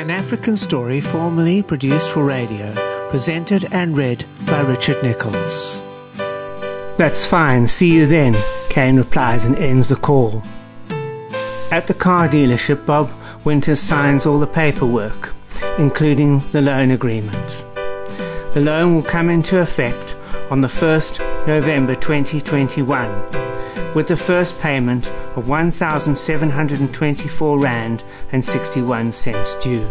An African story formerly produced for radio, presented and read by Richard Nicholls. That's fine, see you then, Kane replies and ends the call. At the car dealership, Bob Winters signs all the paperwork, including the loan agreement. The loan will come into effect on the 1st November 2021, with the first payment of 1,724 Rand and 61 cents due.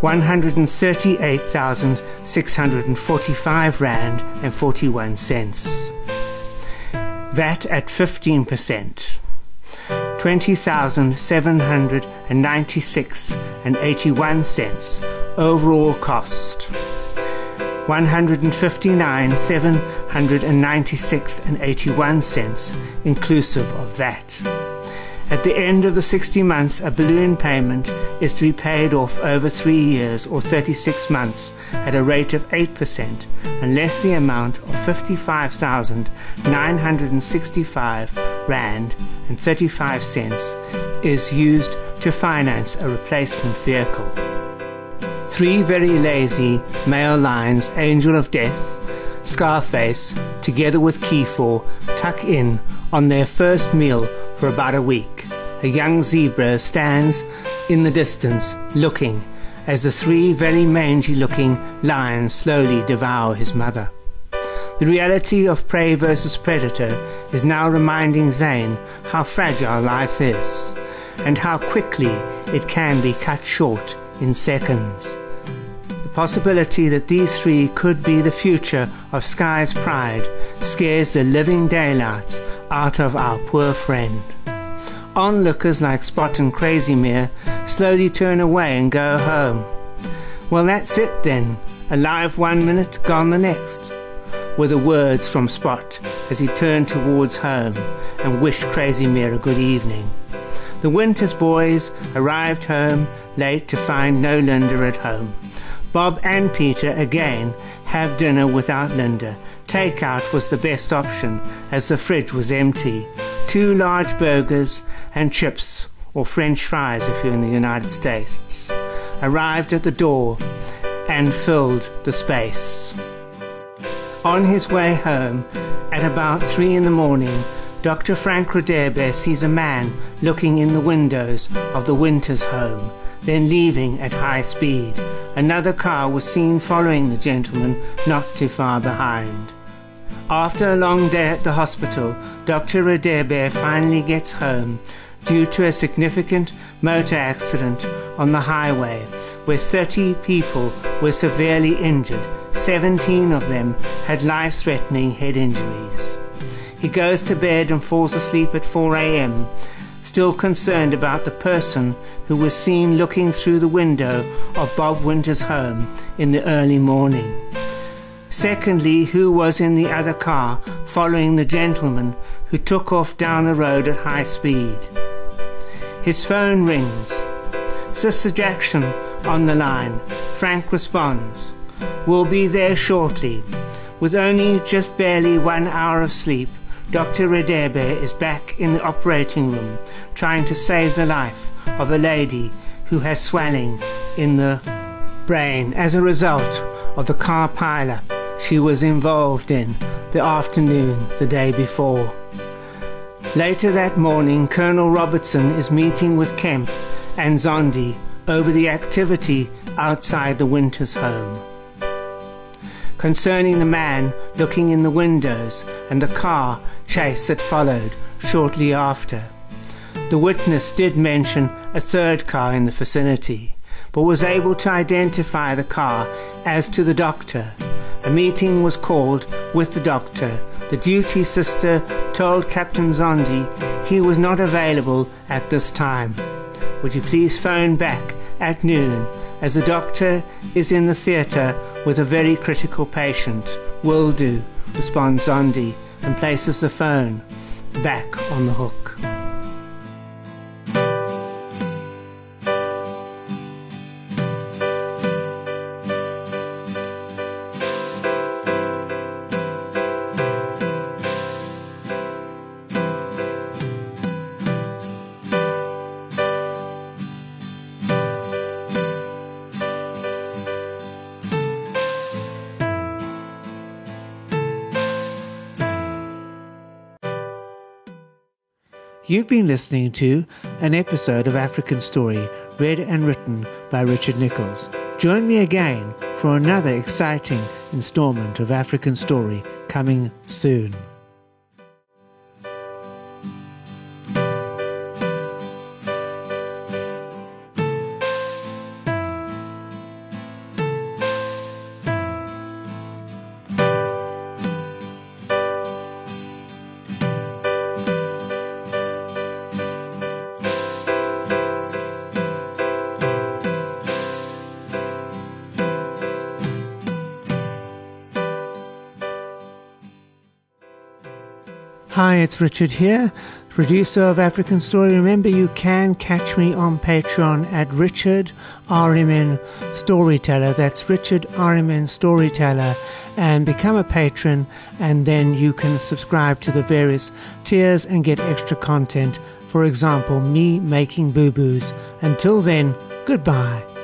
138,645 Rand and 41 cents. VAT at 15%. 20,796 and 81 cents overall cost 159 796 and 81 cents inclusive of VAT at the end of the 60 months, a balloon payment is to be paid off over three years or 36 months at a rate of 8% unless the amount of 55,965 Rand and 35 cents is used to finance a replacement vehicle. Three very lazy male lions, Angel of Death, Scarface, together with Keyfor, tuck in on their first meal for about a week. A young zebra stands in the distance, looking, as the three very mangy looking lions slowly devour his mother. The reality of prey versus predator is now reminding Zane how fragile life is, and how quickly it can be cut short in seconds. The possibility that these three could be the future of Sky's Pride scares the living daylights out of our poor friend. Onlookers like Spot and Crazymere slowly turn away and go home. Well, that's it then. Alive one minute, gone the next. Were the words from Spot as he turned towards home and wished Crazymere a good evening. The Winters boys arrived home late to find no Linda at home. Bob and Peter again have dinner without Linda. Takeout was the best option as the fridge was empty two large burgers and chips, or French fries if you're in the United States, arrived at the door and filled the space. On his way home, at about three in the morning, Dr. Frank Rodebe sees a man looking in the windows of the Winters home, then leaving at high speed. Another car was seen following the gentleman not too far behind. After a long day at the hospital, Dr. Rodebe finally gets home due to a significant motor accident on the highway where 30 people were severely injured. 17 of them had life threatening head injuries. He goes to bed and falls asleep at 4 a.m., still concerned about the person who was seen looking through the window of Bob Winter's home in the early morning. Secondly, who was in the other car following the gentleman who took off down the road at high speed. His phone rings. Sister Jackson on the line. Frank responds. We'll be there shortly. With only just barely one hour of sleep, Dr. Redebe is back in the operating room trying to save the life of a lady who has swelling in the brain as a result of the car pileup she was involved in the afternoon the day before. Later that morning, Colonel Robertson is meeting with Kemp and Zondi over the activity outside the Winters home. Concerning the man looking in the windows and the car chase that followed shortly after. The witness did mention a third car in the vicinity, but was able to identify the car as to the doctor a meeting was called with the doctor. The duty sister told Captain Zondi he was not available at this time. Would you please phone back at noon as the doctor is in the theatre with a very critical patient? Will do, responds Zondi and places the phone back on the hook. You've been listening to an episode of African Story, read and written by Richard Nicholls. Join me again for another exciting installment of African Story coming soon. Hi, it's Richard here, producer of African Story. Remember, you can catch me on Patreon at Richard RMN Storyteller. That's Richard RMN Storyteller. And become a patron, and then you can subscribe to the various tiers and get extra content. For example, me making boo boos. Until then, goodbye.